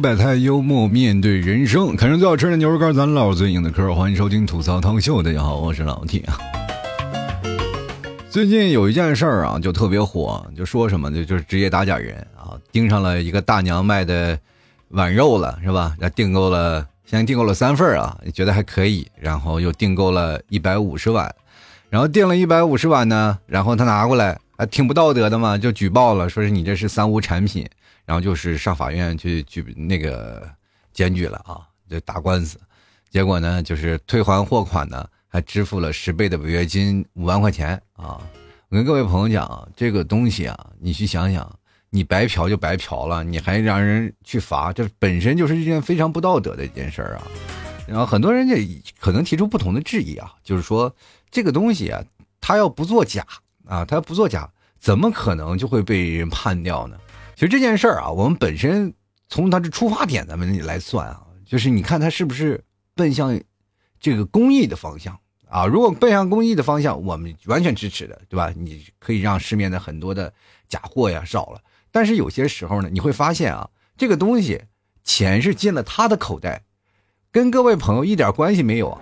百态，幽默面对人生。看上最好吃的牛肉干，咱唠最硬的嗑。欢迎收听吐槽汤秀，大家好，我是老铁。最近有一件事儿啊，就特别火，就说什么就就是职业打假人啊，盯上了一个大娘卖的碗肉了，是吧？那订购了，先订购了三份啊，觉得还可以，然后又订购了一百五十碗，然后订了一百五十碗呢，然后他拿过来，还挺不道德的嘛，就举报了，说是你这是三无产品。然后就是上法院去举那个检举了啊，就打官司，结果呢就是退还货款呢，还支付了十倍的违约金五万块钱啊！我跟各位朋友讲，这个东西啊，你去想想，你白嫖就白嫖了，你还让人去罚，这本身就是一件非常不道德的一件事儿啊！然后很多人也可能提出不同的质疑啊，就是说这个东西啊，他要不作假啊，他要不作假，怎么可能就会被人判掉呢？其实这件事儿啊，我们本身从它的出发点咱们来算啊，就是你看它是不是奔向这个公益的方向啊？如果奔向公益的方向，我们完全支持的，对吧？你可以让市面的很多的假货呀少了。但是有些时候呢，你会发现啊，这个东西钱是进了他的口袋，跟各位朋友一点关系没有啊，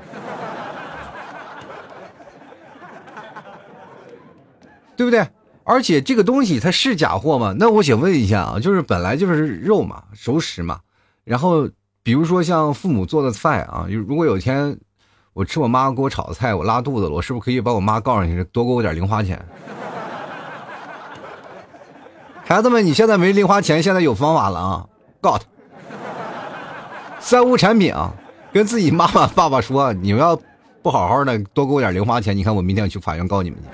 对不对？而且这个东西它是假货吗？那我想问一下啊，就是本来就是肉嘛，熟食嘛，然后比如说像父母做的菜啊，如果有一天我吃我妈给我炒的菜，我拉肚子了，我是不是可以把我妈告上去，多给我点零花钱？孩子们，你现在没零花钱，现在有方法了啊，告他，三无产品啊，跟自己妈妈爸爸说，你们要不好好的多给我点零花钱，你看我明天去法院告你们去。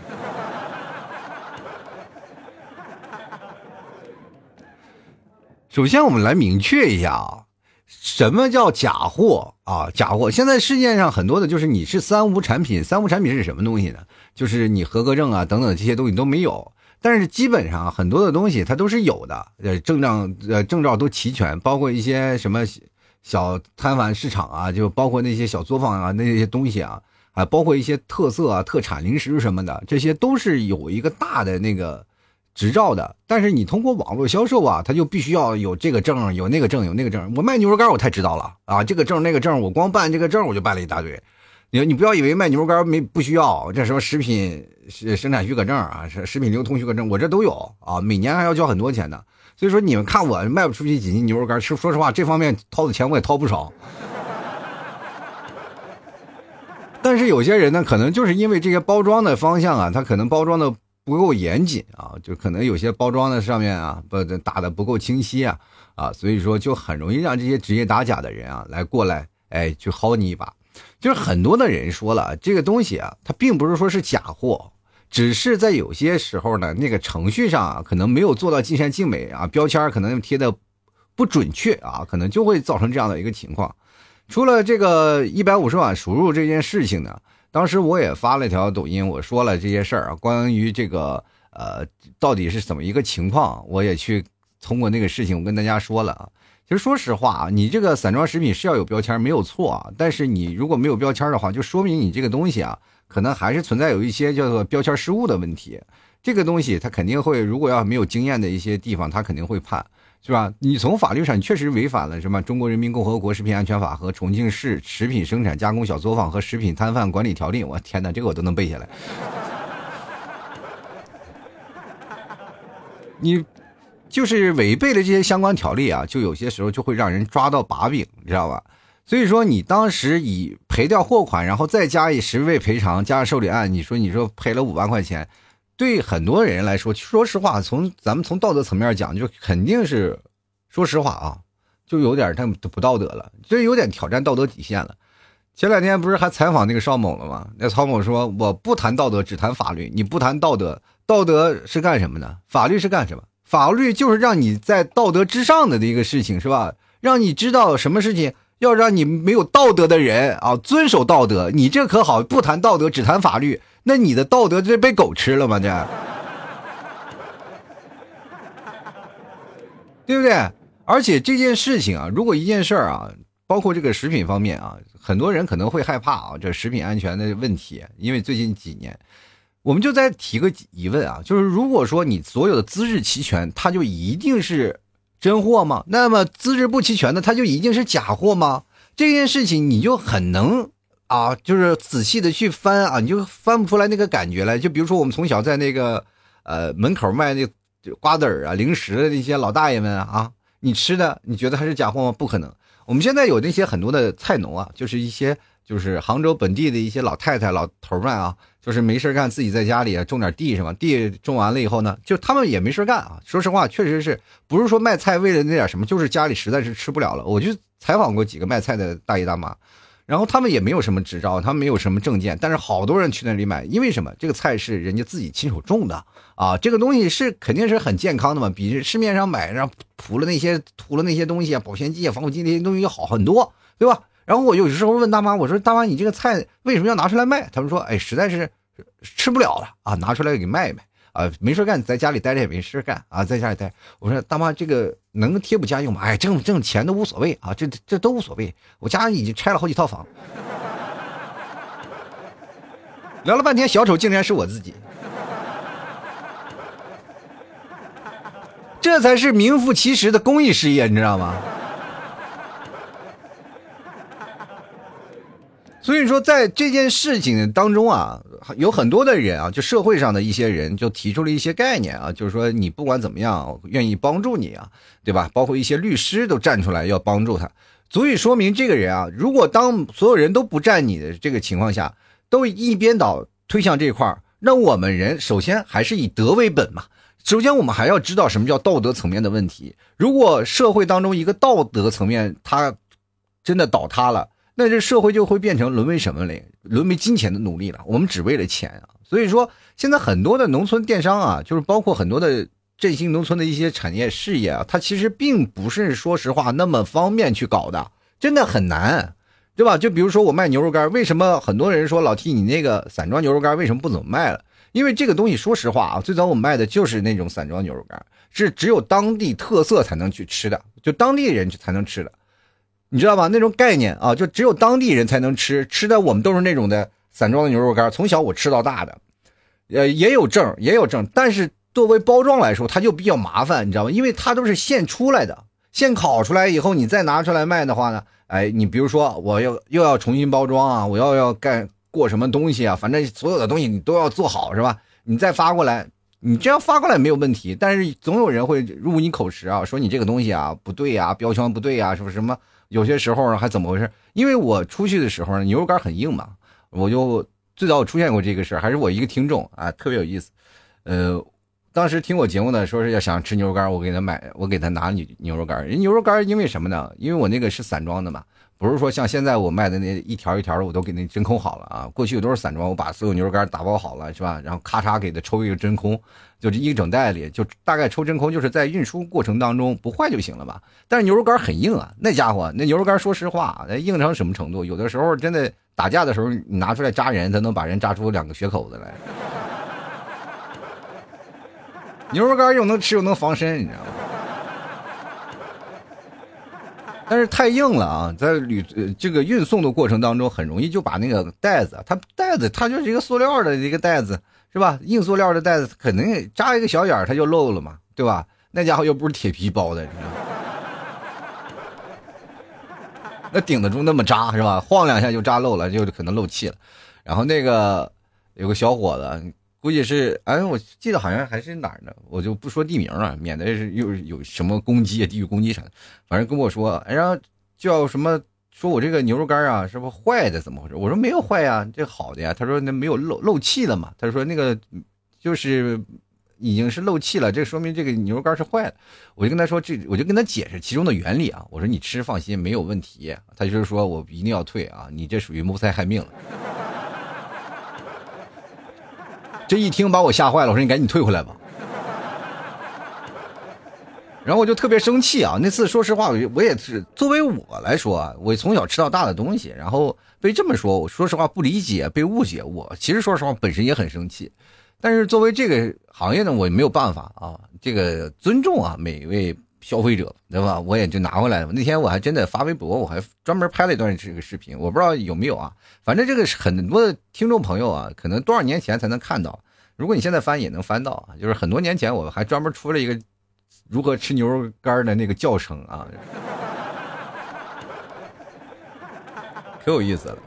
首先，我们来明确一下啊，什么叫假货啊？假货，现在世界上很多的就是你是三无产品，三无产品是什么东西呢？就是你合格证啊等等这些东西都没有，但是基本上很多的东西它都是有的，呃，证照呃证照都齐全，包括一些什么小摊贩市场啊，就包括那些小作坊啊那些东西啊，啊，包括一些特色啊特产零食什么的，这些都是有一个大的那个。执照的，但是你通过网络销售啊，他就必须要有这个证，有那个证，有那个证。我卖牛肉干，我太知道了啊，这个证那个证，我光办这个证我就办了一大堆。你你不要以为卖牛肉干没不需要，这什么食品生产许可证啊，食食品流通许可证，我这都有啊，每年还要交很多钱呢。所以说你们看我卖不出去几斤牛肉干，说说实话，这方面掏的钱我也掏不少。但是有些人呢，可能就是因为这些包装的方向啊，他可能包装的。不够严谨啊，就可能有些包装的上面啊，不打的不够清晰啊，啊，所以说就很容易让这些职业打假的人啊来过来，哎，去薅你一把。就是很多的人说了，这个东西啊，它并不是说是假货，只是在有些时候呢，那个程序上啊，可能没有做到尽善尽美啊，标签可能贴的不准确啊，可能就会造成这样的一个情况。除了这个一百五十万输入这件事情呢。当时我也发了一条抖音，我说了这些事儿啊，关于这个呃到底是怎么一个情况，我也去通过那个事情，我跟大家说了啊。其实说实话啊，你这个散装食品是要有标签没有错啊，但是你如果没有标签的话，就说明你这个东西啊，可能还是存在有一些叫做标签失误的问题。这个东西它肯定会，如果要没有经验的一些地方，它肯定会判。是吧？你从法律上确实违反了什么《中国人民共和国食品安全法》和《重庆市食品生产加工小作坊和食品摊贩管理条例》。我天哪，这个我都能背下来。你就是违背了这些相关条例啊，就有些时候就会让人抓到把柄，你知道吧？所以说，你当时以赔掉货款，然后再加以十倍赔偿，加上受理案，你说你说赔了五万块钱。对很多人来说，说实话，从咱们从道德层面讲，就肯定是，说实话啊，就有点太不道德了，这有点挑战道德底线了。前两天不是还采访那个邵某了吗？那曹某说：“我不谈道德，只谈法律。你不谈道德，道德是干什么的？法律是干什么？法律就是让你在道德之上的的一个事情，是吧？让你知道什么事情。”要让你没有道德的人啊遵守道德，你这可好，不谈道德只谈法律，那你的道德这被狗吃了吗？这，对不对？而且这件事情啊，如果一件事儿啊，包括这个食品方面啊，很多人可能会害怕啊，这食品安全的问题，因为最近几年，我们就在提个疑问啊，就是如果说你所有的资质齐全，它就一定是。真货吗？那么资质不齐全的，它就一定是假货吗？这件事情你就很能啊，就是仔细的去翻啊，你就翻不出来那个感觉来。就比如说我们从小在那个呃门口卖那瓜子儿啊、零食的那些老大爷们啊，你吃的你觉得还是假货吗？不可能。我们现在有那些很多的菜农啊，就是一些就是杭州本地的一些老太太、老头们啊。就是没事干，自己在家里种点地是吧？地种完了以后呢，就他们也没事干啊。说实话，确实是不是说卖菜为了那点什么，就是家里实在是吃不了了。我就采访过几个卖菜的大爷大妈，然后他们也没有什么执照，他们没有什么证件，但是好多人去那里买，因为什么？这个菜是人家自己亲手种的啊，这个东西是肯定是很健康的嘛，比市面上买然后涂了那些涂了那些东西啊，保鲜剂啊、防腐剂那些东西要好很多，对吧？然后我有时候问大妈，我说大妈，你这个菜为什么要拿出来卖？他们说，哎，实在是。吃不了了啊，拿出来给卖一卖啊，没事干，在家里待着也没事干啊，在家里待。我说大妈，这个能贴补家用吗？哎，挣挣钱都无所谓啊，这这都无所谓。我家已经拆了好几套房。聊了半天，小丑竟然是我自己，这才是名副其实的公益事业，你知道吗？所以说，在这件事情当中啊，有很多的人啊，就社会上的一些人就提出了一些概念啊，就是说你不管怎么样，愿意帮助你啊，对吧？包括一些律师都站出来要帮助他，足以说明这个人啊，如果当所有人都不站你的这个情况下，都一边倒推向这块，那我们人首先还是以德为本嘛。首先，我们还要知道什么叫道德层面的问题。如果社会当中一个道德层面它真的倒塌了。那这社会就会变成沦为什么嘞？沦为金钱的奴隶了。我们只为了钱啊！所以说，现在很多的农村电商啊，就是包括很多的振兴农村的一些产业事业啊，它其实并不是说实话那么方便去搞的，真的很难，对吧？就比如说我卖牛肉干，为什么很多人说老 T 你那个散装牛肉干为什么不怎么卖了？因为这个东西，说实话啊，最早我卖的就是那种散装牛肉干，是只有当地特色才能去吃的，就当地人才能吃的。你知道吧？那种概念啊，就只有当地人才能吃，吃的我们都是那种的散装的牛肉干。从小我吃到大的，呃，也有证，也有证，但是作为包装来说，它就比较麻烦，你知道吗？因为它都是现出来的，现烤出来以后，你再拿出来卖的话呢，哎，你比如说我要又要重新包装啊，我要要干过什么东西啊，反正所有的东西你都要做好，是吧？你再发过来，你这样发过来没有问题，但是总有人会入你口实啊，说你这个东西啊不对呀，标签不对呀，是不是什么？有些时候呢还怎么回事？因为我出去的时候呢，牛肉干很硬嘛，我就最早出现过这个事还是我一个听众啊，特别有意思。呃，当时听我节目呢，说是要想吃牛肉干，我给他买，我给他拿牛牛肉干。人牛肉干因为什么呢？因为我那个是散装的嘛。不是说像现在我卖的那一条一条的，我都给那真空好了啊。过去都是散装，我把所有牛肉干打包好了，是吧？然后咔嚓给它抽一个真空，就这一整袋里，就大概抽真空，就是在运输过程当中不坏就行了吧。但是牛肉干很硬啊，那家伙那牛肉干，说实话，那硬成什么程度？有的时候真的打架的时候，你拿出来扎人，它能把人扎出两个血口子来。牛肉干又能吃又能防身，你知道吗？但是太硬了啊，在旅这个运送的过程当中，很容易就把那个袋子，它袋子它就是一个塑料的一个袋子，是吧？硬塑料的袋子，肯定扎一个小眼儿，它就漏了嘛，对吧？那家伙又不是铁皮包的，你知道吗？那顶得住那么扎是吧？晃两下就扎漏了，就可能漏气了。然后那个有个小伙子。估计是，哎，我记得好像还是哪儿呢，我就不说地名了，免得是又有什么攻击啊，地域攻击啥的。反正跟我说，哎，然后叫什么，说我这个牛肉干啊，是不是坏的？怎么回事？我说没有坏呀，这好的呀。他说那没有漏漏气了嘛？他说那个就是已经是漏气了，这说明这个牛肉干是坏的。我就跟他说，这我就跟他解释其中的原理啊。我说你吃放心，没有问题。他就是说我一定要退啊，你这属于谋财害命了。这一听把我吓坏了，我说你赶紧退回来吧。然后我就特别生气啊！那次说实话，我也是作为我来说啊，我从小吃到大的东西，然后被这么说，我说实话不理解，被误解，我其实说实话本身也很生气。但是作为这个行业呢，我也没有办法啊，这个尊重啊每一位消费者，对吧？我也就拿回来了。那天我还真的发微博，我还专门拍了一段这个视频，我不知道有没有啊。反正这个是很多的听众朋友啊，可能多少年前才能看到。如果你现在翻也能翻到，就是很多年前我还专门出了一个如何吃牛肉干的那个教程啊，可有意思了。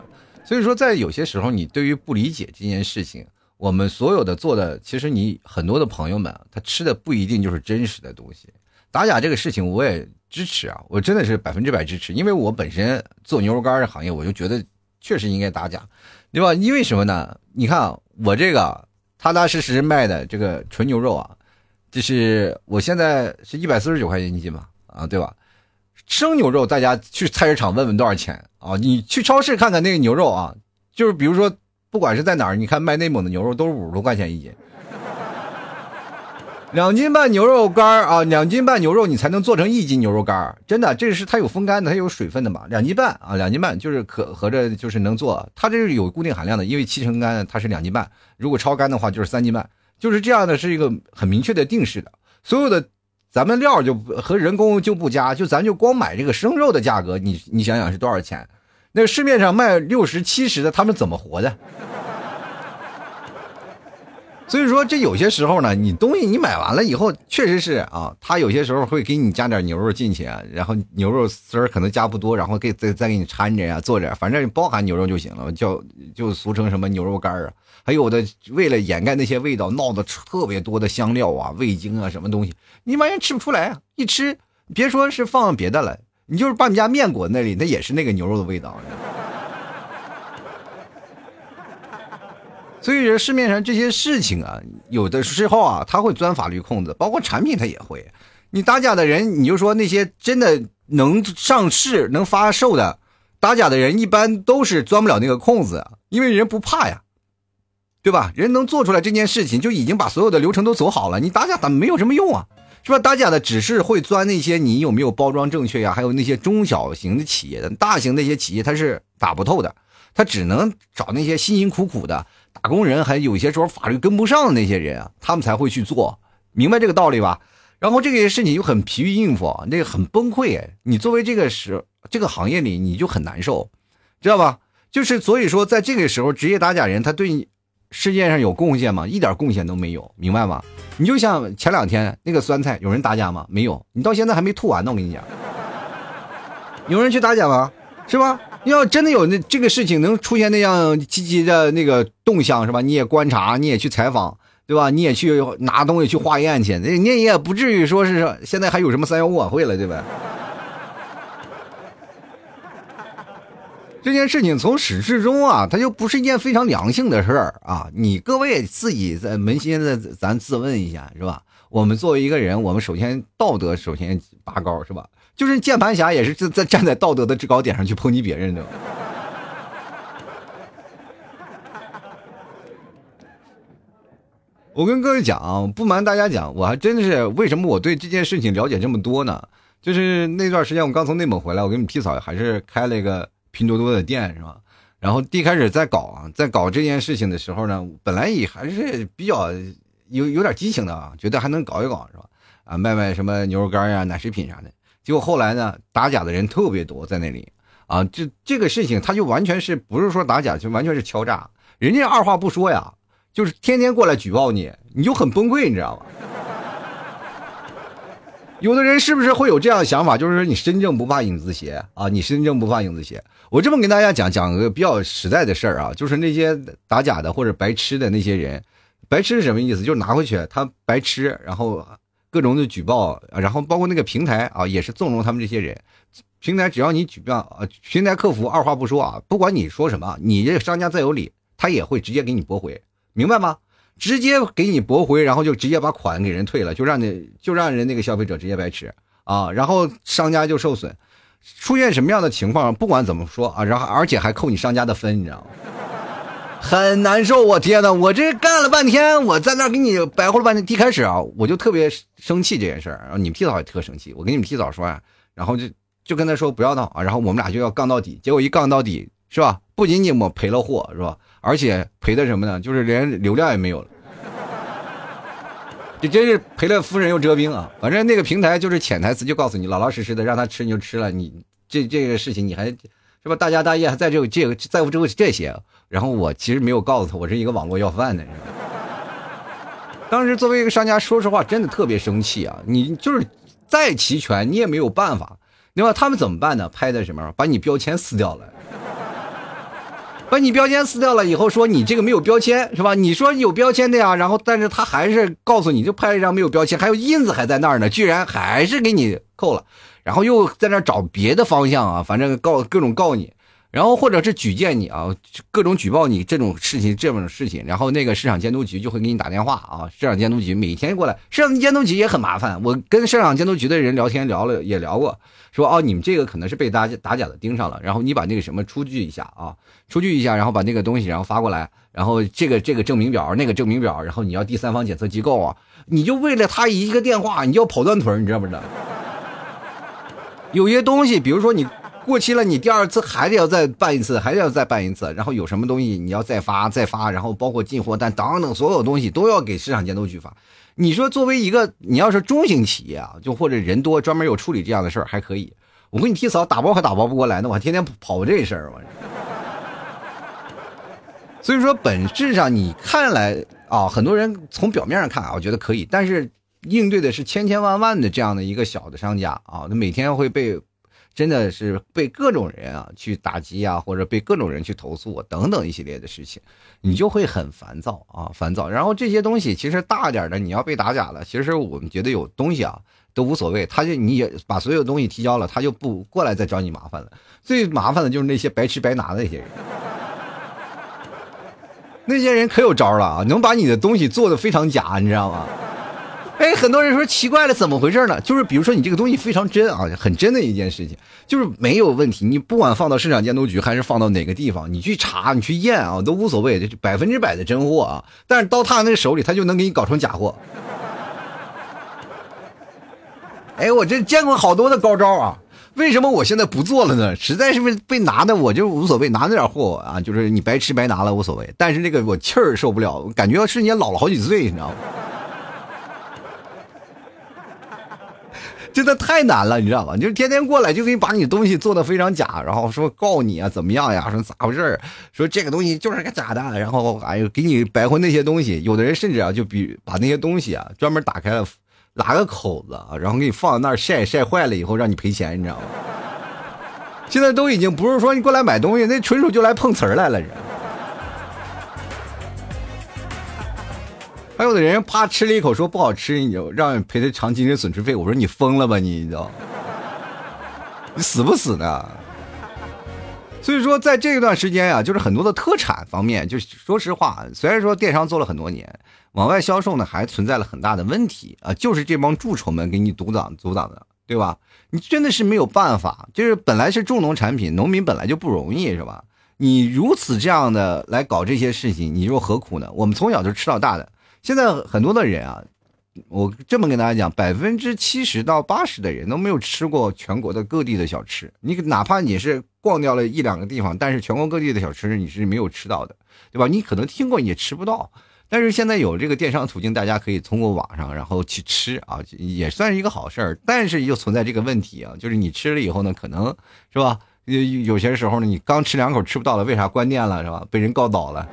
所以说，在有些时候，你对于不理解这件事情，我们所有的做的，其实你很多的朋友们，他吃的不一定就是真实的东西。打假这个事情，我也支持啊，我真的是百分之百支持，因为我本身做牛肉干的行业，我就觉得确实应该打假，对吧？因为什么呢？你看我这个踏踏实实卖的这个纯牛肉啊，就是我现在是一百四十九块钱一斤嘛，啊，对吧？生牛肉，大家去菜市场问问多少钱啊？你去超市看看那个牛肉啊，就是比如说，不管是在哪儿，你看卖内蒙的牛肉都是五十多块钱一斤。两斤半牛肉干啊，两斤半牛肉你才能做成一斤牛肉干真的，这是它有风干的，它有水分的嘛。两斤半啊，两斤半就是可合着就是能做，它这是有固定含量的，因为七成干它是两斤半，如果超干的话就是三斤半，就是这样的，是一个很明确的定式的。所有的咱们料就和人工就不加，就咱就光买这个生肉的价格，你你想想是多少钱？那市面上卖六十七十的，他们怎么活的？所以说，这有些时候呢，你东西你买完了以后，确实是啊，他有些时候会给你加点牛肉进去，然后牛肉丝儿可能加不多，然后给再再给你掺着呀，做着，反正包含牛肉就行了，叫就俗称什么牛肉干啊。还有的为了掩盖那些味道，闹的特别多的香料啊、味精啊什么东西，你完全吃不出来啊！一吃，别说是放别的了，你就是把你家面裹那里，那也是那个牛肉的味道。所以说市面上这些事情啊，有的时候啊，他会钻法律空子，包括产品他也会。你打假的人，你就说那些真的能上市、能发售的打假的人，一般都是钻不了那个空子，因为人不怕呀，对吧？人能做出来这件事情，就已经把所有的流程都走好了。你打假，咱们没有什么用啊，是吧？打假的只是会钻那些你有没有包装正确呀，还有那些中小型的企业的，大型那些企业他是打不透的，他只能找那些辛辛苦苦的。打工人还有些时候法律跟不上的那些人啊，他们才会去做，明白这个道理吧？然后这个事情又很疲于应付，那个很崩溃。你作为这个时这个行业里，你就很难受，知道吧？就是所以说，在这个时候，职业打假人他对你世界上有贡献吗？一点贡献都没有，明白吗？你就像前两天那个酸菜，有人打假吗？没有，你到现在还没吐完呢。我跟你讲，有人去打假吗？是吧？要真的有那这个事情能出现那样积极的那个动向是吧？你也观察，你也去采访，对吧？你也去拿东西去化验去，那你也不至于说是现在还有什么三幺五晚会了，对吧？这件事情从始至终啊，它就不是一件非常良性的事儿啊！你各位自己在扪心的咱自问一下是吧？我们作为一个人，我们首先道德首先拔高是吧？就是键盘侠也是在在站在道德的制高点上去抨击别人的。我跟各位讲，不瞒大家讲，我还真的是为什么我对这件事情了解这么多呢？就是那段时间我刚从内蒙回来，我跟你们皮嫂还是开了一个拼多多的店，是吧？然后第一开始在搞啊，在搞这件事情的时候呢，本来也还是比较有有点激情的啊，觉得还能搞一搞，是吧？啊，卖卖什么牛肉干呀、奶食品啥的。结果后来呢，打假的人特别多在那里，啊，这这个事情他就完全是不是说打假，就完全是敲诈。人家二话不说呀，就是天天过来举报你，你就很崩溃，你知道吗？有的人是不是会有这样的想法，就是说你身正不怕影子斜啊？你身正不怕影子斜。我这么跟大家讲讲个比较实在的事儿啊，就是那些打假的或者白痴的那些人，白痴是什么意思？就是拿回去他白痴，然后。各种的举报，然后包括那个平台啊，也是纵容他们这些人。平台只要你举报啊，平台客服二话不说啊，不管你说什么，你这商家再有理，他也会直接给你驳回，明白吗？直接给你驳回，然后就直接把款给人退了，就让你就让人那个消费者直接白吃啊，然后商家就受损。出现什么样的情况，不管怎么说啊，然后而且还扣你商家的分，你知道吗？很难受，我天呐，我这干了半天，我在那给你白活了半天。一开始啊，我就特别生气这件事儿，然后你们 P 嫂也特生气。我跟你们 P 嫂说啊，然后就就跟他说不要闹啊，然后我们俩就要杠到底。结果一杠到底，是吧？不仅仅我赔了货，是吧？而且赔的什么呢？就是连流量也没有了。这真是赔了夫人又折兵啊！反正那个平台就是潜台词，就告诉你老老实实的让他吃你就吃了，你这这个事情你还。是吧？大家大业还在这个这个在乎这个这些，然后我其实没有告诉他，我是一个网络要饭的人。当时作为一个商家，说实话，真的特别生气啊！你就是再齐全，你也没有办法，对吧？他们怎么办呢？拍的什么？把你标签撕掉了，把你标签撕掉了以后，说你这个没有标签，是吧？你说有标签的呀，然后但是他还是告诉你就拍了一张没有标签，还有印子还在那儿呢，居然还是给你扣了，然后又在那找别的方向啊，反正告各种告你。然后或者是举荐你啊，各种举报你这种事情，这种事情，然后那个市场监督局就会给你打电话啊。市场监督局每天过来，市场监督局也很麻烦。我跟市场监督局的人聊天聊了，也聊过，说哦，你们这个可能是被打打假的盯上了，然后你把那个什么出具一下啊，出具一下，然后把那个东西然后发过来，然后这个这个证明表，那个证明表，然后你要第三方检测机构啊，你就为了他一个电话，你就要跑断腿，你知道不知道？有些东西，比如说你。过期了，你第二次还得要再办一次，还得要再办一次，然后有什么东西你要再发再发，然后包括进货单等等所有东西都要给市场监督局发。你说作为一个你要是中型企业啊，就或者人多专门有处理这样的事儿还可以。我给你提早打包还打包不过来呢，我还天天跑这事儿，我。所以说本质上你看来啊，很多人从表面上看啊，我觉得可以，但是应对的是千千万万的这样的一个小的商家啊，他每天会被。真的是被各种人啊去打击啊，或者被各种人去投诉等等一系列的事情，你就会很烦躁啊，烦躁。然后这些东西其实大点的，你要被打假了，其实我们觉得有东西啊都无所谓，他就你也把所有东西提交了，他就不过来再找你麻烦了。最麻烦的就是那些白吃白拿的那些人，那些人可有招了啊，能把你的东西做的非常假，你知道吗？哎，很多人说奇怪了，怎么回事呢？就是比如说你这个东西非常真啊，很真的一件事情，就是没有问题。你不管放到市场监督局还是放到哪个地方，你去查、你去验啊，都无所谓，这百分之百的真货啊。但是到他那个手里，他就能给你搞成假货。哎，我这见过好多的高招啊！为什么我现在不做了呢？实在是被被拿的，我就无所谓，拿那点货啊，就是你白吃白拿了无所谓。但是这个我气儿受不了，感觉瞬间老了好几岁，你知道吗？真的太难了，你知道吗？就是天天过来就给你把你东西做的非常假，然后说告你啊，怎么样呀？说咋回事说这个东西就是个假的，然后哎呦给你白混那些东西。有的人甚至啊，就比把那些东西啊专门打开了，拉个口子，然后给你放在那儿晒晒坏了以后让你赔钱，你知道吗？现在都已经不是说你过来买东西，那纯属就来碰瓷儿来了，人。还有的人啪吃了一口，说不好吃，你就让赔他偿精神损失费。我说你疯了吧，你你知道？你死不死呢？所以说，在这段时间啊，就是很多的特产方面，就说实话，虽然说电商做了很多年，往外销售呢还存在了很大的问题啊，就是这帮蛀虫们给你阻挡阻挡的，对吧？你真的是没有办法，就是本来是重农产品，农民本来就不容易，是吧？你如此这样的来搞这些事情，你说何苦呢？我们从小就吃到大的。现在很多的人啊，我这么跟大家讲，百分之七十到八十的人都没有吃过全国的各地的小吃。你哪怕你是逛掉了一两个地方，但是全国各地的小吃你是没有吃到的，对吧？你可能听过，也吃不到。但是现在有这个电商途径，大家可以通过网上然后去吃啊，也算是一个好事儿。但是又存在这个问题啊，就是你吃了以后呢，可能是吧？有有些时候呢，你刚吃两口吃不到了，为啥关店了是吧？被人告倒了。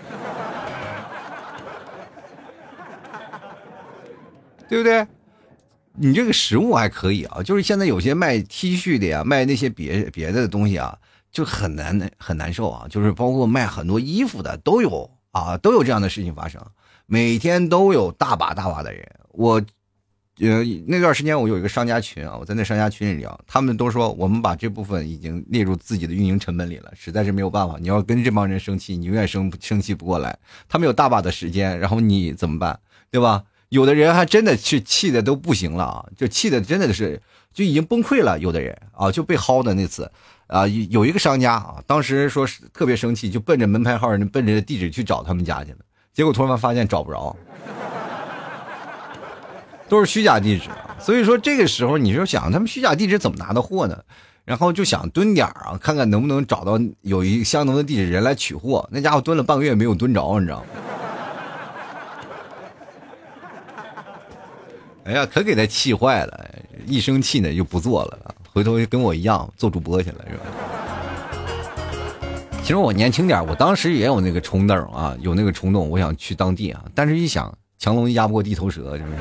对不对？你这个实物还可以啊，就是现在有些卖 T 恤的呀，卖那些别别的东西啊，就很难很难受啊。就是包括卖很多衣服的都有啊，都有这样的事情发生，每天都有大把大把的人。我呃那段时间我有一个商家群啊，我在那商家群里聊，他们都说我们把这部分已经列入自己的运营成本里了，实在是没有办法。你要跟这帮人生气，你永远生生气不过来。他们有大把的时间，然后你怎么办？对吧？有的人还真的是气的都不行了啊，就气的真的是就已经崩溃了。有的人啊就被薅的那次，啊有一个商家啊，当时说是特别生气，就奔着门牌号奔着地址去找他们家去了，结果突然发现找不着，都是虚假地址。所以说这个时候你就想他们虚假地址怎么拿的货呢？然后就想蹲点啊，看看能不能找到有一相同的地址人来取货。那家伙蹲了半个月没有蹲着，你知道吗？哎呀，可给他气坏了！一生气呢就不做了，回头跟我一样做主播去了，是吧？其实我年轻点，我当时也有那个冲动啊，有那个冲动，我想去当地啊。但是一想，强龙压不过地头蛇，是不是？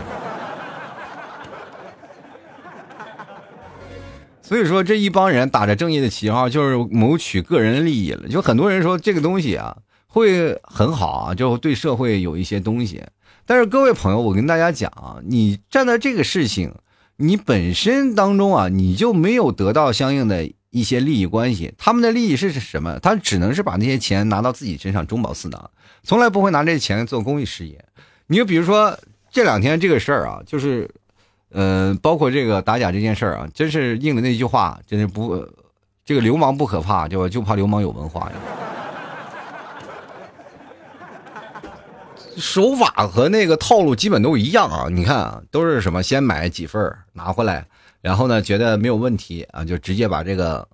所以说这一帮人打着正义的旗号，就是谋取个人利益了。就很多人说这个东西啊会很好啊，就对社会有一些东西。但是各位朋友，我跟大家讲啊，你站在这个事情，你本身当中啊，你就没有得到相应的一些利益关系。他们的利益是什么？他只能是把那些钱拿到自己身上，中饱私囊，从来不会拿这钱做公益事业。你就比如说这两天这个事儿啊，就是。嗯，包括这个打假这件事儿啊，真是应了那句话，真是不，这个流氓不可怕，就就怕流氓有文化呀。手法和那个套路基本都一样啊，你看啊，都是什么先买几份拿回来，然后呢觉得没有问题啊，就直接把这个，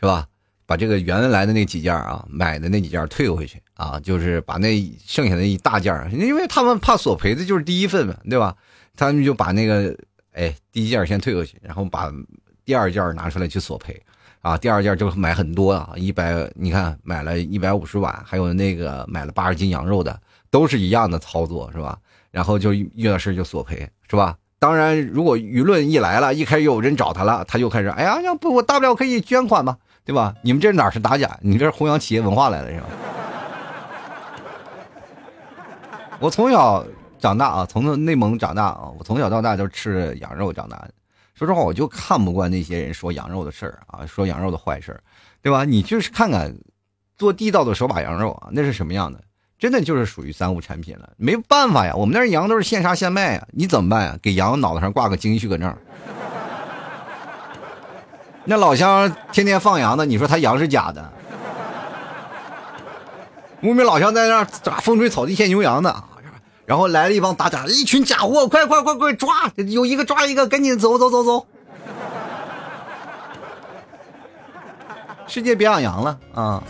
是吧？把这个原来的那几件啊，买的那几件退回去啊，就是把那剩下的一大件，因为他们怕索赔的就是第一份嘛，对吧？他们就把那个。哎，第一件先退回去，然后把第二件拿出来去索赔，啊，第二件就买很多啊，一百，你看买了一百五十碗，还有那个买了八十斤羊肉的，都是一样的操作，是吧？然后就遇到事就索赔，是吧？当然，如果舆论一来了，一开始有人找他了，他就开始，哎呀，要不我大不了可以捐款嘛，对吧？你们这哪是打假？你这是弘扬企业文化来了，是吧？我从小。长大啊，从内蒙长大啊，我从小到大都吃羊肉长大的。说实话，我就看不惯那些人说羊肉的事儿啊，说羊肉的坏事儿，对吧？你就是看看做地道的手把羊肉啊，那是什么样的？真的就是属于三无产品了。没办法呀，我们那羊都是现杀现卖呀，你怎么办呀？给羊脑袋上挂个经济许可证。那老乡天天放羊的，你说他羊是假的？牧民老乡在那咋风吹草低见牛羊的？然后来了一帮打假，一群假货，快快快快抓！有一个抓一个，赶紧走走走走。世界别养羊了啊，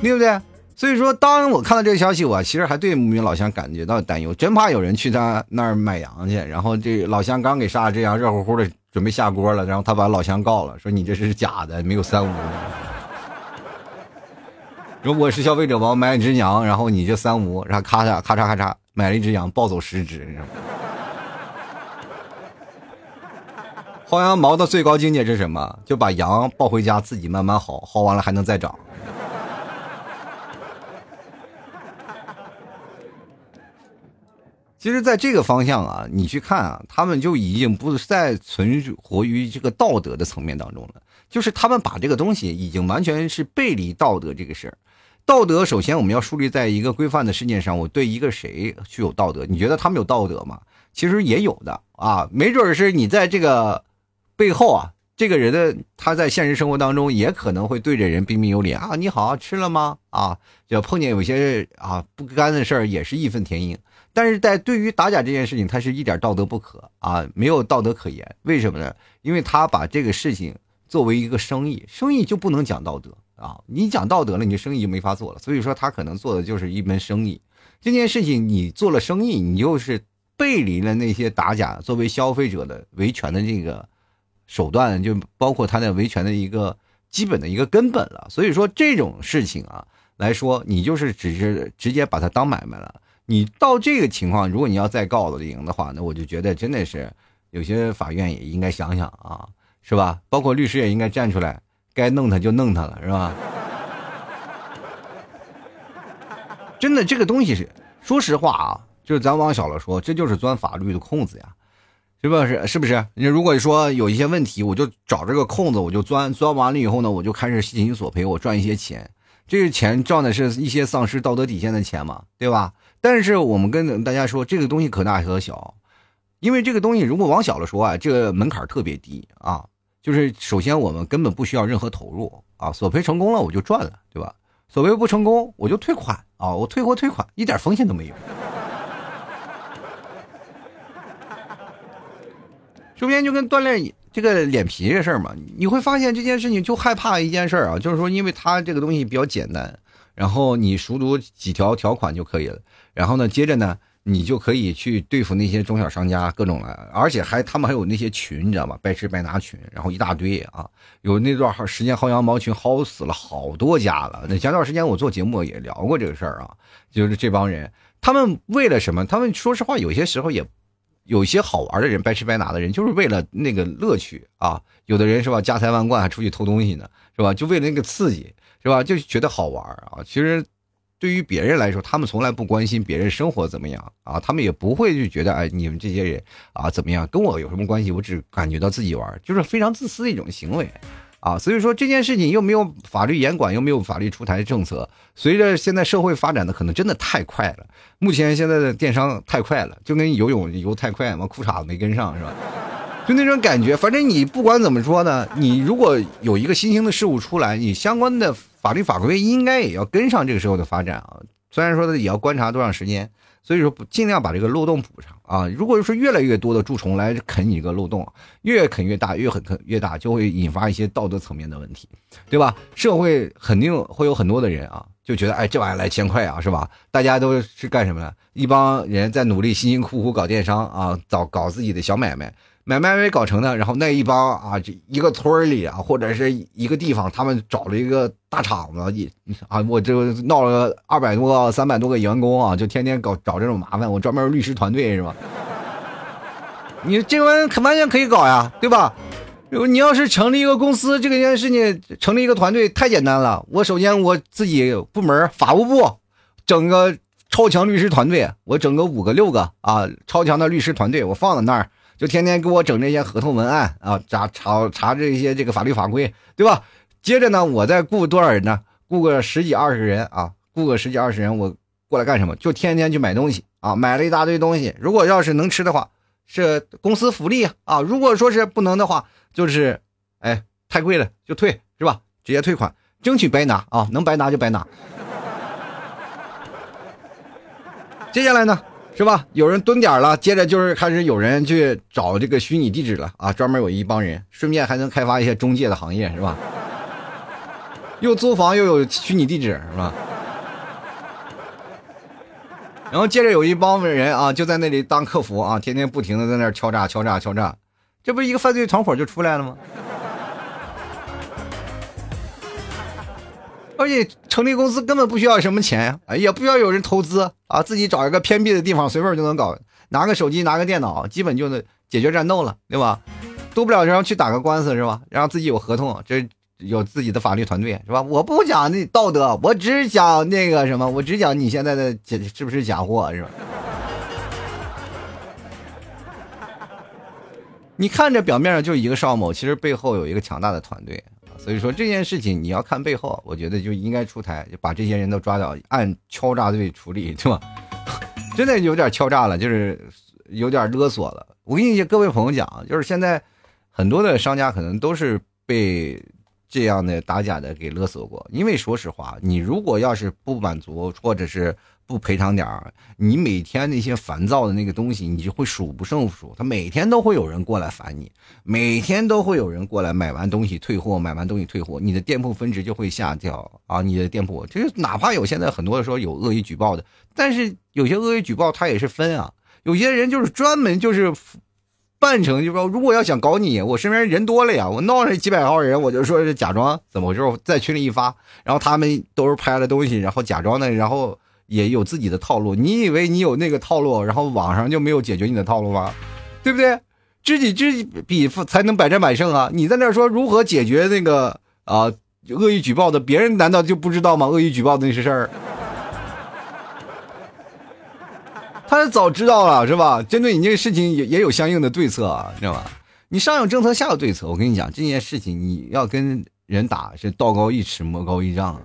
对不对？所以说，当我看到这个消息，我其实还对牧民老乡感觉到担忧，真怕有人去他那儿买羊去，然后这老乡刚给杀了这羊，热乎乎的准备下锅了，然后他把老乡告了，说你这是假的，没有三无。如果是消费者吧，我买一只羊，然后你这三无，然后咔嚓咔嚓咔嚓。买了一只羊，抱走十只，你知道吗？薅羊毛的最高境界是什么？就把羊抱回家，自己慢慢薅，薅完了还能再长。其实，在这个方向啊，你去看啊，他们就已经不再存活于这个道德的层面当中了，就是他们把这个东西已经完全是背离道德这个事儿。道德首先我们要树立在一个规范的世界上。我对一个谁具有道德？你觉得他们有道德吗？其实也有的啊，没准是你在这个背后啊，这个人的他在现实生活当中也可能会对着人彬彬有礼啊，你好吃了吗？啊，就碰见有些啊不干的事儿也是义愤填膺。但是在对于打假这件事情，他是一点道德不可啊，没有道德可言。为什么呢？因为他把这个事情作为一个生意，生意就不能讲道德。啊，你讲道德了，你这生意就没法做了。所以说，他可能做的就是一门生意。这件事情你做了生意，你就是背离了那些打假作为消费者的维权的这个手段，就包括他的维权的一个基本的一个根本了。所以说，这种事情啊来说，你就是只是直接把它当买卖了。你到这个情况，如果你要再告了赢的话，那我就觉得真的是有些法院也应该想想啊，是吧？包括律师也应该站出来。该弄他就弄他了，是吧？真的，这个东西是，说实话啊，就是咱往小了说，这就是钻法律的空子呀，是不是？是不是？你如果说有一些问题，我就找这个空子，我就钻，钻完了以后呢，我就开始进行索赔，我赚一些钱，这个钱赚的是一些丧失道德底线的钱嘛，对吧？但是我们跟大家说，这个东西可大可小，因为这个东西如果往小了说啊，这个门槛特别低啊。就是首先我们根本不需要任何投入啊，索赔成功了我就赚了，对吧？索赔不成功我就退款啊，我退货退款一点风险都没有。首先就跟锻炼这个脸皮这事儿嘛，你会发现这件事情就害怕一件事啊，就是说因为它这个东西比较简单，然后你熟读几条条款就可以了，然后呢接着呢。你就可以去对付那些中小商家，各种了，而且还他们还有那些群，你知道吗？白吃白拿群，然后一大堆啊，有那段时间薅羊毛群薅死了好多家了。那前段时间我做节目也聊过这个事儿啊，就是这帮人，他们为了什么？他们说实话，有些时候也有些好玩的人，白吃白拿的人，就是为了那个乐趣啊。有的人是吧，家财万贯还出去偷东西呢，是吧？就为了那个刺激，是吧？就觉得好玩啊。其实。对于别人来说，他们从来不关心别人生活怎么样啊，他们也不会就觉得哎，你们这些人啊怎么样，跟我有什么关系？我只感觉到自己玩，就是非常自私的一种行为啊。所以说这件事情又没有法律严管，又没有法律出台政策。随着现在社会发展的可能真的太快了，目前现在的电商太快了，就跟游泳游太快嘛，裤衩子没跟上是吧？就那种感觉。反正你不管怎么说呢，你如果有一个新兴的事物出来，你相关的。法律法规应该也要跟上这个时候的发展啊，虽然说的也要观察多长时间，所以说尽量把这个漏洞补上啊。如果说越来越多的蛀虫来啃你这个漏洞，越啃越大，越啃啃越大，就会引发一些道德层面的问题，对吧？社会肯定会有很多的人啊，就觉得哎，这玩意来钱快啊，是吧？大家都是干什么的？一帮人在努力，辛辛苦苦搞电商啊，搞搞自己的小买卖。买卖没搞成的，然后那一帮啊，这一个村里啊，或者是一个地方，他们找了一个大厂子，一啊，我就闹了二百多、三百多个员工啊，就天天搞找这种麻烦。我专门律师团队是吧？你这玩意可完全可以搞呀，对吧？你要是成立一个公司，这个件事情成立一个团队太简单了。我首先我自己部门法务部整个超强律师团队，我整个五个六个啊，超强的律师团队，我放在那儿。就天天给我整这些合同文案啊，查查查这些这个法律法规，对吧？接着呢，我再雇多少人呢？雇个十几二十人啊，雇个十几二十人，我过来干什么？就天天去买东西啊，买了一大堆东西。如果要是能吃的话，是公司福利啊；如果说是不能的话，就是哎太贵了就退，是吧？直接退款，争取白拿啊，能白拿就白拿。接下来呢？是吧？有人蹲点了，接着就是开始有人去找这个虚拟地址了啊！专门有一帮人，顺便还能开发一些中介的行业，是吧？又租房又有虚拟地址，是吧？然后接着有一帮人啊，就在那里当客服啊，天天不停的在那敲诈、敲诈、敲诈，这不是一个犯罪团伙就出来了吗？而且成立公司根本不需要什么钱呀，也不需要有人投资啊，自己找一个偏僻的地方随便就能搞，拿个手机拿个电脑，基本就能解决战斗了，对吧？多不了然后去打个官司是吧？然后自己有合同，这有自己的法律团队是吧？我不讲那道德，我只讲那个什么，我只讲你现在的是不是假货是吧？你看着表面上就一个邵某，其实背后有一个强大的团队。所以说这件事情你要看背后，我觉得就应该出台，就把这些人都抓到，按敲诈罪处理，对吧？真的有点敲诈了，就是有点勒索了。我跟你各位朋友讲，就是现在很多的商家可能都是被这样的打假的给勒索过，因为说实话，你如果要是不满足，或者是。不赔偿点儿，你每天那些烦躁的那个东西，你就会数不胜数。他每天都会有人过来烦你，每天都会有人过来买完东西退货，买完东西退货，你的店铺分值就会下掉啊！你的店铺就是哪怕有现在很多的说有恶意举报的，但是有些恶意举报他也是分啊。有些人就是专门就是扮成就说，如果要想搞你，我身边人多了呀，我闹上几百号人，我就说是假装怎么回事，在群里一发，然后他们都是拍了东西，然后假装的，然后。也有自己的套路，你以为你有那个套路，然后网上就没有解决你的套路吗？对不对？知己知彼才能百战百胜啊！你在那说如何解决那个啊恶意举报的，别人难道就不知道吗？恶意举报的那些事儿，他早知道了是吧？针对你这个事情也也有相应的对策啊，知道吧？你上有政策，下有对策。我跟你讲，这件事情你要跟人打是道高一尺，魔高一丈。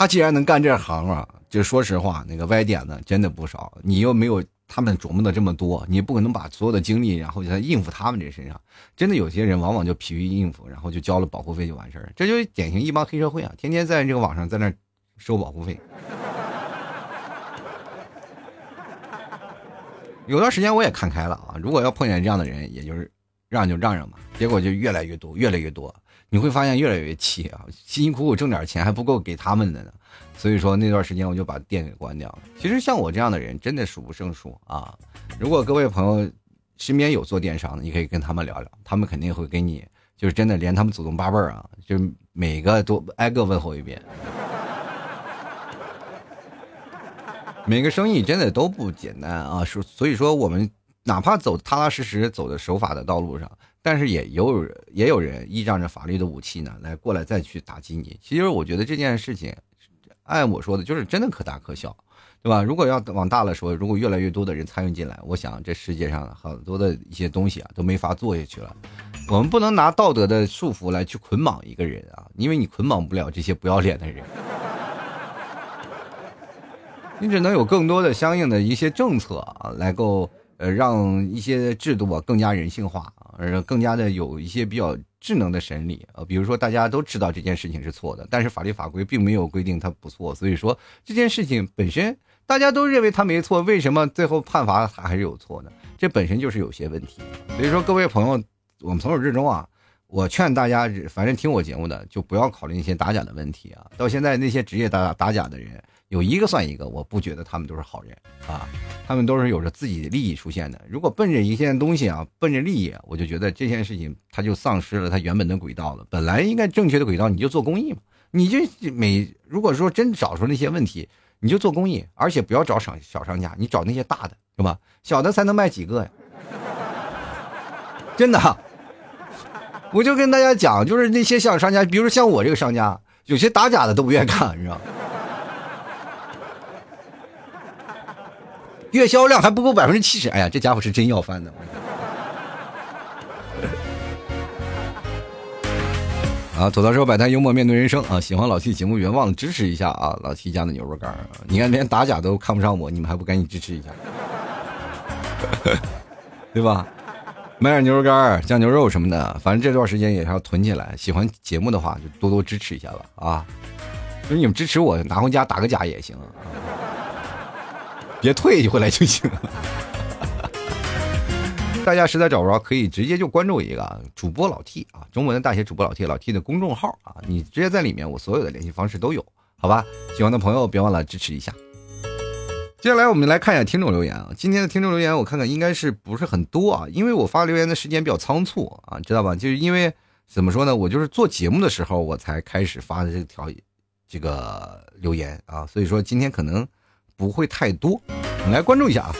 他既然能干这行啊，就说实话，那个歪点子真的不少。你又没有他们琢磨的这么多，你不可能把所有的精力然后就在应付他们这身上。真的有些人往往就疲于应付，然后就交了保护费就完事儿。这就典型一帮黑社会啊，天天在这个网上在那收保护费。有段时间我也看开了啊，如果要碰见这样的人，也就是让就让让嘛。结果就越来越多，越来越多。你会发现越来越气啊，辛辛苦苦挣点钱还不够给他们的呢。所以说那段时间我就把店给关掉了。其实像我这样的人真的数不胜数啊。如果各位朋友身边有做电商的，你可以跟他们聊聊，他们肯定会给你，就是真的连他们祖宗八辈儿啊，就每个都挨个问候一遍。每个生意真的都不简单啊，所所以说我们哪怕走踏踏实实走的守法的道路上，但是也有也有人依仗着法律的武器呢，来过来再去打击你。其实我觉得这件事情，按我说的，就是真的可大可小，对吧？如果要往大了说，如果越来越多的人参与进来，我想这世界上很多的一些东西啊都没法做下去了。我们不能拿道德的束缚来去捆绑一个人啊，因为你捆绑不了这些不要脸的人。你只能有更多的相应的一些政策啊，来够呃让一些制度啊更加人性化，而更加的有一些比较智能的审理啊。比如说大家都知道这件事情是错的，但是法律法规并没有规定它不错，所以说这件事情本身大家都认为它没错，为什么最后判罚它还是有错呢？这本身就是有些问题。所以说各位朋友，我们从始至终啊。我劝大家，反正听我节目的就不要考虑那些打假的问题啊！到现在那些职业打打假的人，有一个算一个，我不觉得他们都是好人啊！他们都是有着自己的利益出现的。如果奔着一件东西啊，奔着利益，我就觉得这件事情它就丧失了它原本的轨道了。本来应该正确的轨道，你就做公益嘛！你就每如果说真找出那些问题，你就做公益，而且不要找商小商家，你找那些大的，是吧？小的才能卖几个呀？真的。我就跟大家讲，就是那些小商家，比如像我这个商家，有些打假的都不愿意干，你知道月销量还不够百分之七十，哎呀，这家伙是真要饭的。啊，吐槽说摆摊幽默面对人生啊！喜欢老 T 节目，别忘了支持一下啊！老 T 家的牛肉干，你看连打假都看不上我，你们还不赶紧支持一下，对吧？买点牛肉干、酱牛肉什么的，反正这段时间也是要囤起来。喜欢节目的话，就多多支持一下吧啊！就是你们支持我，拿回家打个假也行，别退回来就行了。大家实在找不着，可以直接就关注一个主播老 T 啊，中文的大写主播老 T，老 T 的公众号啊，你直接在里面，我所有的联系方式都有，好吧？喜欢的朋友别忘了支持一下。接下来我们来看一下听众留言啊，今天的听众留言我看看应该是不是很多啊，因为我发留言的时间比较仓促啊，知道吧？就是因为怎么说呢，我就是做节目的时候我才开始发的这条这个留言啊，所以说今天可能不会太多，我们来关注一下啊。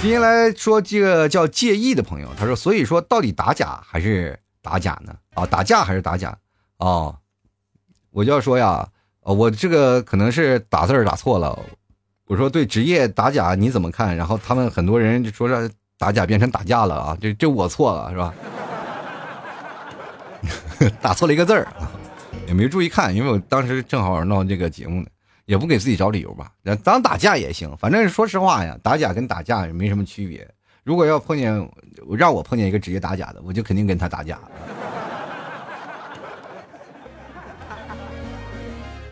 今天来说这个叫介意的朋友，他说，所以说到底打假还是打假呢？啊，打架还是打假？哦，我就要说呀。哦，我这个可能是打字打错了。我说对职业打假你怎么看？然后他们很多人就说这打假变成打架了啊，这这我错了是吧？打错了一个字儿，也没注意看，因为我当时正好闹这个节目呢，也不给自己找理由吧。当打架也行，反正说实话呀，打假跟打架也没什么区别。如果要碰见让我碰见一个职业打假的，我就肯定跟他打架。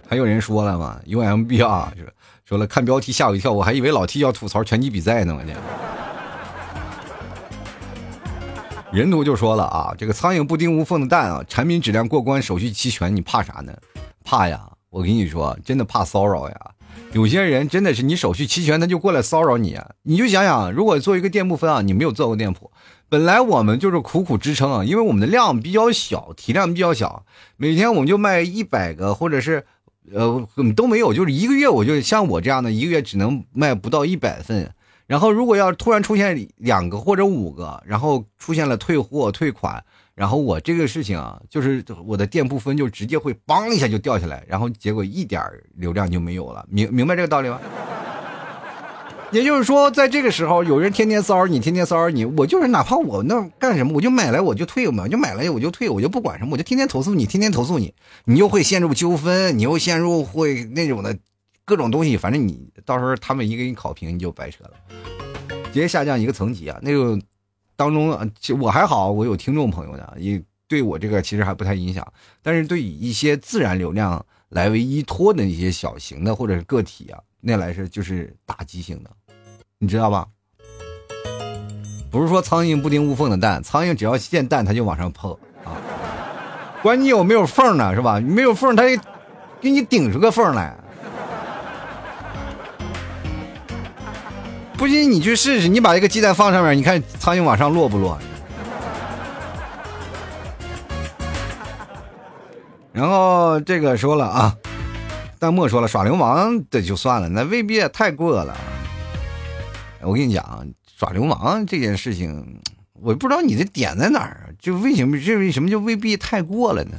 还有人说了嘛，UMB 啊，说说了看标题吓我一跳，我还以为老 T 要吐槽拳击比赛呢，我天！人图就说了啊，这个苍蝇不叮无缝的蛋啊，产品质量过关，手续齐全，你怕啥呢？怕呀！我跟你说，真的怕骚扰呀。有些人真的是你手续齐全，他就过来骚扰你。你就想想，如果做一个店铺分啊，你没有做过店铺，本来我们就是苦苦支撑啊，因为我们的量比较小，体量比较小，每天我们就卖一百个或者是。呃，都没有，就是一个月，我就像我这样的，一个月只能卖不到一百份。然后，如果要突然出现两个或者五个，然后出现了退货、退款，然后我这个事情啊，就是我的店铺分就直接会梆一下就掉下来，然后结果一点流量就没有了。明明白这个道理吗？也就是说，在这个时候，有人天天骚扰你，天天骚扰你，我就是哪怕我那干什么，我就买来我就退嘛，就买来我就退，我就不管什么，我就天天投诉你，天天投诉你，你又会陷入纠纷，你又陷入会那种的各种东西，反正你到时候他们一给你考评，你就白扯了，直接下降一个层级啊。那个当中啊，我还好，我有听众朋友的，也对我这个其实还不太影响，但是对一些自然流量来为依托的一些小型的或者是个体啊，那来说就是打击性的。你知道吧？不是说苍蝇不叮无缝的蛋，苍蝇只要见蛋，它就往上碰啊。管你有没有缝呢，是吧？没有缝，它给你顶出个缝来。不信你去试试，你把一个鸡蛋放上面，你看苍蝇往上落不落？然后这个说了啊。弹幕说了，耍流氓这就算了，那未必也太过了。我跟你讲，耍流氓这件事情，我不知道你的点在哪儿，就为什么这为什么就未必太过了呢？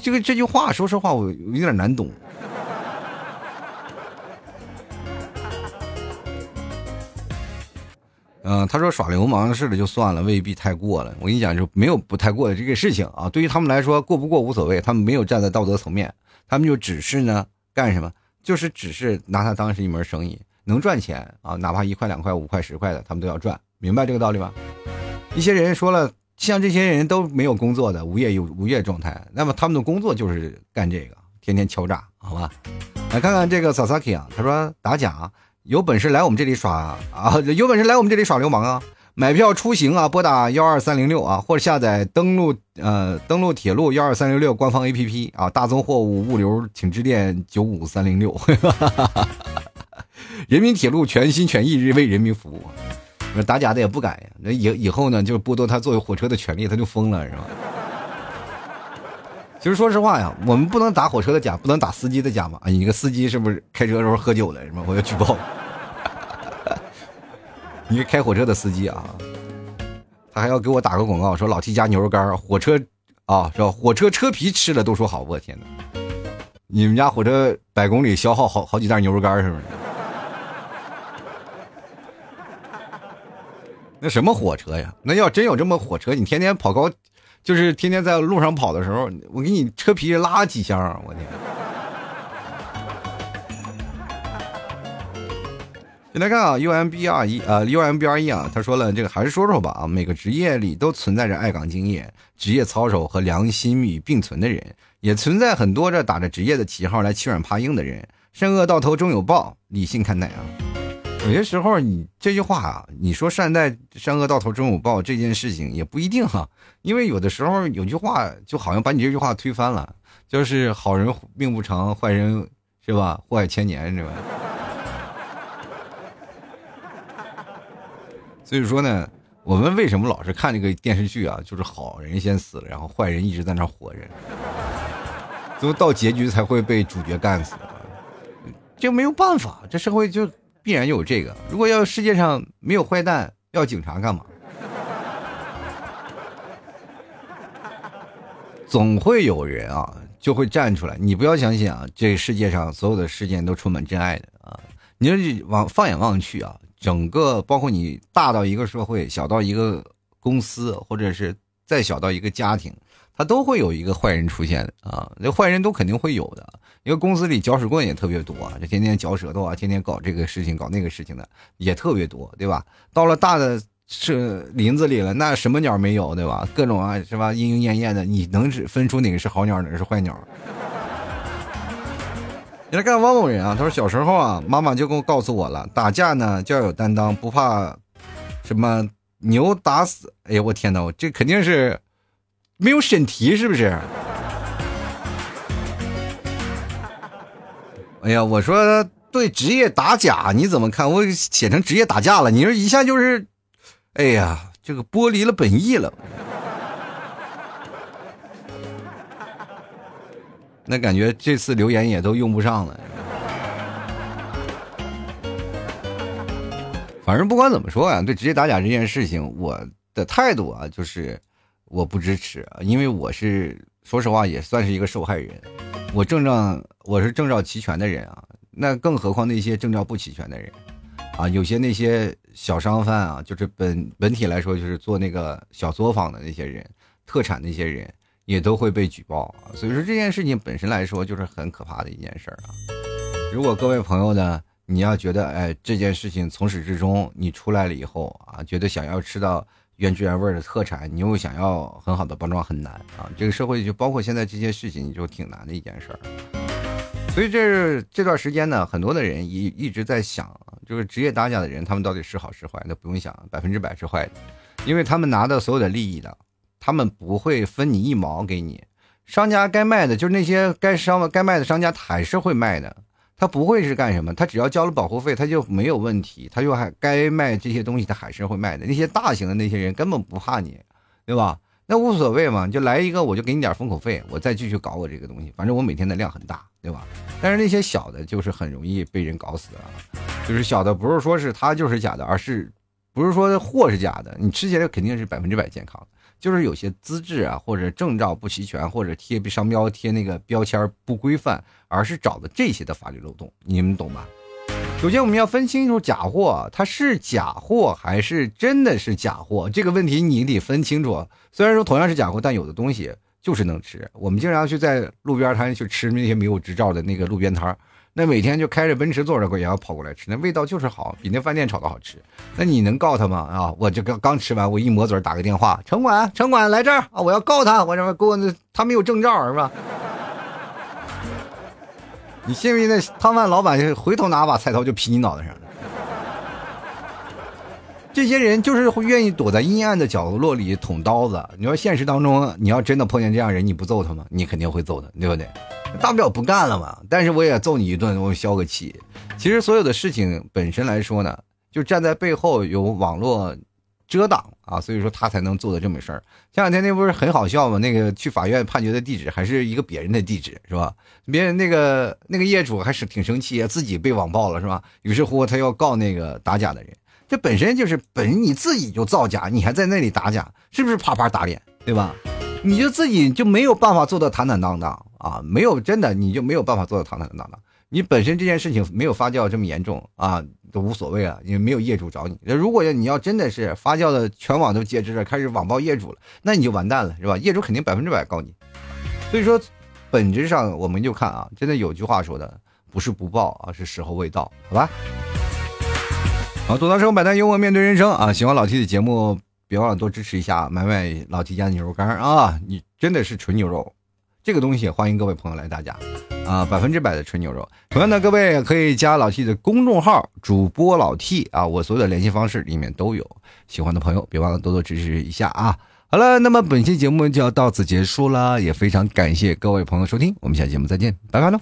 这个这句话，说实话，我有点难懂。嗯，他说耍流氓似的就算了，未必太过了。我跟你讲，就没有不太过的这个事情啊。对于他们来说，过不过无所谓，他们没有站在道德层面，他们就只是呢干什么，就是只是拿它当是一门生意，能赚钱啊，哪怕一块两块五块十块的，他们都要赚，明白这个道理吗？一些人说了，像这些人都没有工作的无业有无业状态，那么他们的工作就是干这个，天天敲诈，好吧？来看看这个 Sasaki 啊，他说打假。有本事来我们这里耍啊！有本事来我们这里耍流氓啊！买票出行啊，拨打幺二三零六啊，或者下载登录呃登录铁路幺二三零六官方 APP 啊，大宗货物物流请致电九五三零六。人民铁路全心全意为人民服务，打假的也不敢呀。那以以后呢，就剥夺他作为火车的权利，他就疯了，是吧？其实说实话呀，我们不能打火车的假，不能打司机的假嘛。你个司机是不是开车的时候喝酒了？是吗？我要举报。你是开火车的司机啊？他还要给我打个广告，说老 T 家牛肉干，火车啊，是吧？火车车皮吃了都说好。我天哪！你们家火车百公里消耗好好几袋牛肉干，是不是？那什么火车呀？那要真有这么火车，你天天跑高。就是天天在路上跑的时候，我给你车皮拉几箱，我天！先来看啊，U M B R 一呃，U M B R E 啊，他说了，这个还是说说吧啊，每个职业里都存在着爱岗敬业、职业操守和良心与并存的人，也存在很多这打着职业的旗号来欺软怕硬的人，善恶到头终有报，理性看待啊。有些时候，你这句话啊，你说善待善恶到头终有报这件事情也不一定哈，因为有的时候有句话就好像把你这句话推翻了，就是好人命不长，坏人是吧？祸害千年是吧？所以说呢，我们为什么老是看这个电视剧啊？就是好人先死了，然后坏人一直在那活着，最后到结局才会被主角干死，这没有办法，这社会就。必然有这个。如果要世界上没有坏蛋，要警察干嘛？总会有人啊，就会站出来。你不要相信啊，这世界上所有的事件都充满真爱的啊！你说往放眼望去啊，整个包括你大到一个社会，小到一个公司，或者是再小到一个家庭，他都会有一个坏人出现啊！那坏人都肯定会有的。因为公司里搅屎棍也特别多，这天天嚼舌头啊，天天搞这个事情搞那个事情的也特别多，对吧？到了大的是林子里了，那什么鸟没有，对吧？各种啊，是吧？莺莺燕燕的，你能是分出哪个是好鸟，哪个是坏鸟？你来看汪某人啊，他说小时候啊，妈妈就跟我告诉我了，打架呢就要有担当，不怕什么牛打死。哎呀，我天哪，这肯定是没有审题，是不是？哎呀，我说对职业打假你怎么看？我写成职业打架了，你说一下就是，哎呀，这个剥离了本意了。那感觉这次留言也都用不上了。反正不管怎么说啊，对直接打假这件事情，我的态度啊，就是我不支持，因为我是说实话也算是一个受害人。我证照我是证照齐全的人啊，那更何况那些证照不齐全的人，啊，有些那些小商贩啊，就是本本体来说就是做那个小作坊的那些人，特产那些人也都会被举报啊。所以说这件事情本身来说就是很可怕的一件事儿啊。如果各位朋友呢，你要觉得哎这件事情从始至终你出来了以后啊，觉得想要吃到。原汁原味的特产，你又想要很好的包装，很难啊！这个社会就包括现在这些事情，就挺难的一件事儿。所以这这段时间呢，很多的人一一直在想，就是职业打假的人，他们到底是好是坏？那不用想，百分之百是坏的，因为他们拿到所有的利益的，他们不会分你一毛给你。商家该卖的，就是那些该商该卖的商家，还是会卖的。他不会是干什么？他只要交了保护费，他就没有问题。他就还该卖这些东西，他还是会卖的。那些大型的那些人根本不怕你，对吧？那无所谓嘛，就来一个我就给你点封口费，我再继续搞我这个东西，反正我每天的量很大，对吧？但是那些小的，就是很容易被人搞死啊。就是小的不是说是他就是假的，而是不是说货是假的，你吃起来肯定是百分之百健康的，就是有些资质啊或者证照不齐全，或者贴商标贴那个标签不规范，而是找的这些的法律漏洞，你们懂吗？首先，我们要分清楚假货，它是假货还是真的是假货，这个问题你得分清楚。虽然说同样是假货，但有的东西就是能吃。我们经常去在路边摊去吃那些没有执照的那个路边摊那每天就开着奔驰坐着也要跑过来吃，那味道就是好，比那饭店炒的好吃。那你能告他吗？啊，我这刚刚吃完，我一抹嘴打个电话，城管，城管来这儿啊，我要告他，我这给我他没有证照是吧？你信不信那汤饭老板回头拿把菜刀就劈你脑袋上了？这些人就是会愿意躲在阴暗的角落里捅刀子。你说现实当中，你要真的碰见这样人，你不揍他吗？你肯定会揍他，对不对？大不了不干了嘛。但是我也揍你一顿，我消个气。其实所有的事情本身来说呢，就站在背后有网络。遮挡啊，所以说他才能做的这么事儿。前两天那不是很好笑吗？那个去法院判决的地址还是一个别人的地址，是吧？别人那个那个业主还是挺生气，自己被网暴了，是吧？于是乎他要告那个打假的人。这本身就是本你自己就造假，你还在那里打假，是不是啪啪打脸，对吧？你就自己就没有办法做到坦坦荡荡啊，没有真的你就没有办法做到坦坦荡荡。你本身这件事情没有发酵这么严重啊，都无所谓啊，因为没有业主找你。那如果要你要真的是发酵的全网都皆知了，开始网暴业主了，那你就完蛋了，是吧？业主肯定百分之百告你。所以说，本质上我们就看啊，真的有句话说的，不是不报啊，是时候未到，好吧？好，吐槽生活百态，幽默面对人生啊！喜欢老 T 的节目，别忘了多支持一下，买买老 T 家的牛肉干啊！你真的是纯牛肉。这个东西欢迎各位朋友来大家，啊，百分之百的纯牛肉。同样的，各位可以加老 T 的公众号主播老 T 啊，我所有的联系方式里面都有。喜欢的朋友别忘了多多支持一下啊。好了，那么本期节目就要到此结束了，也非常感谢各位朋友收听，我们下期节目再见，拜拜喽。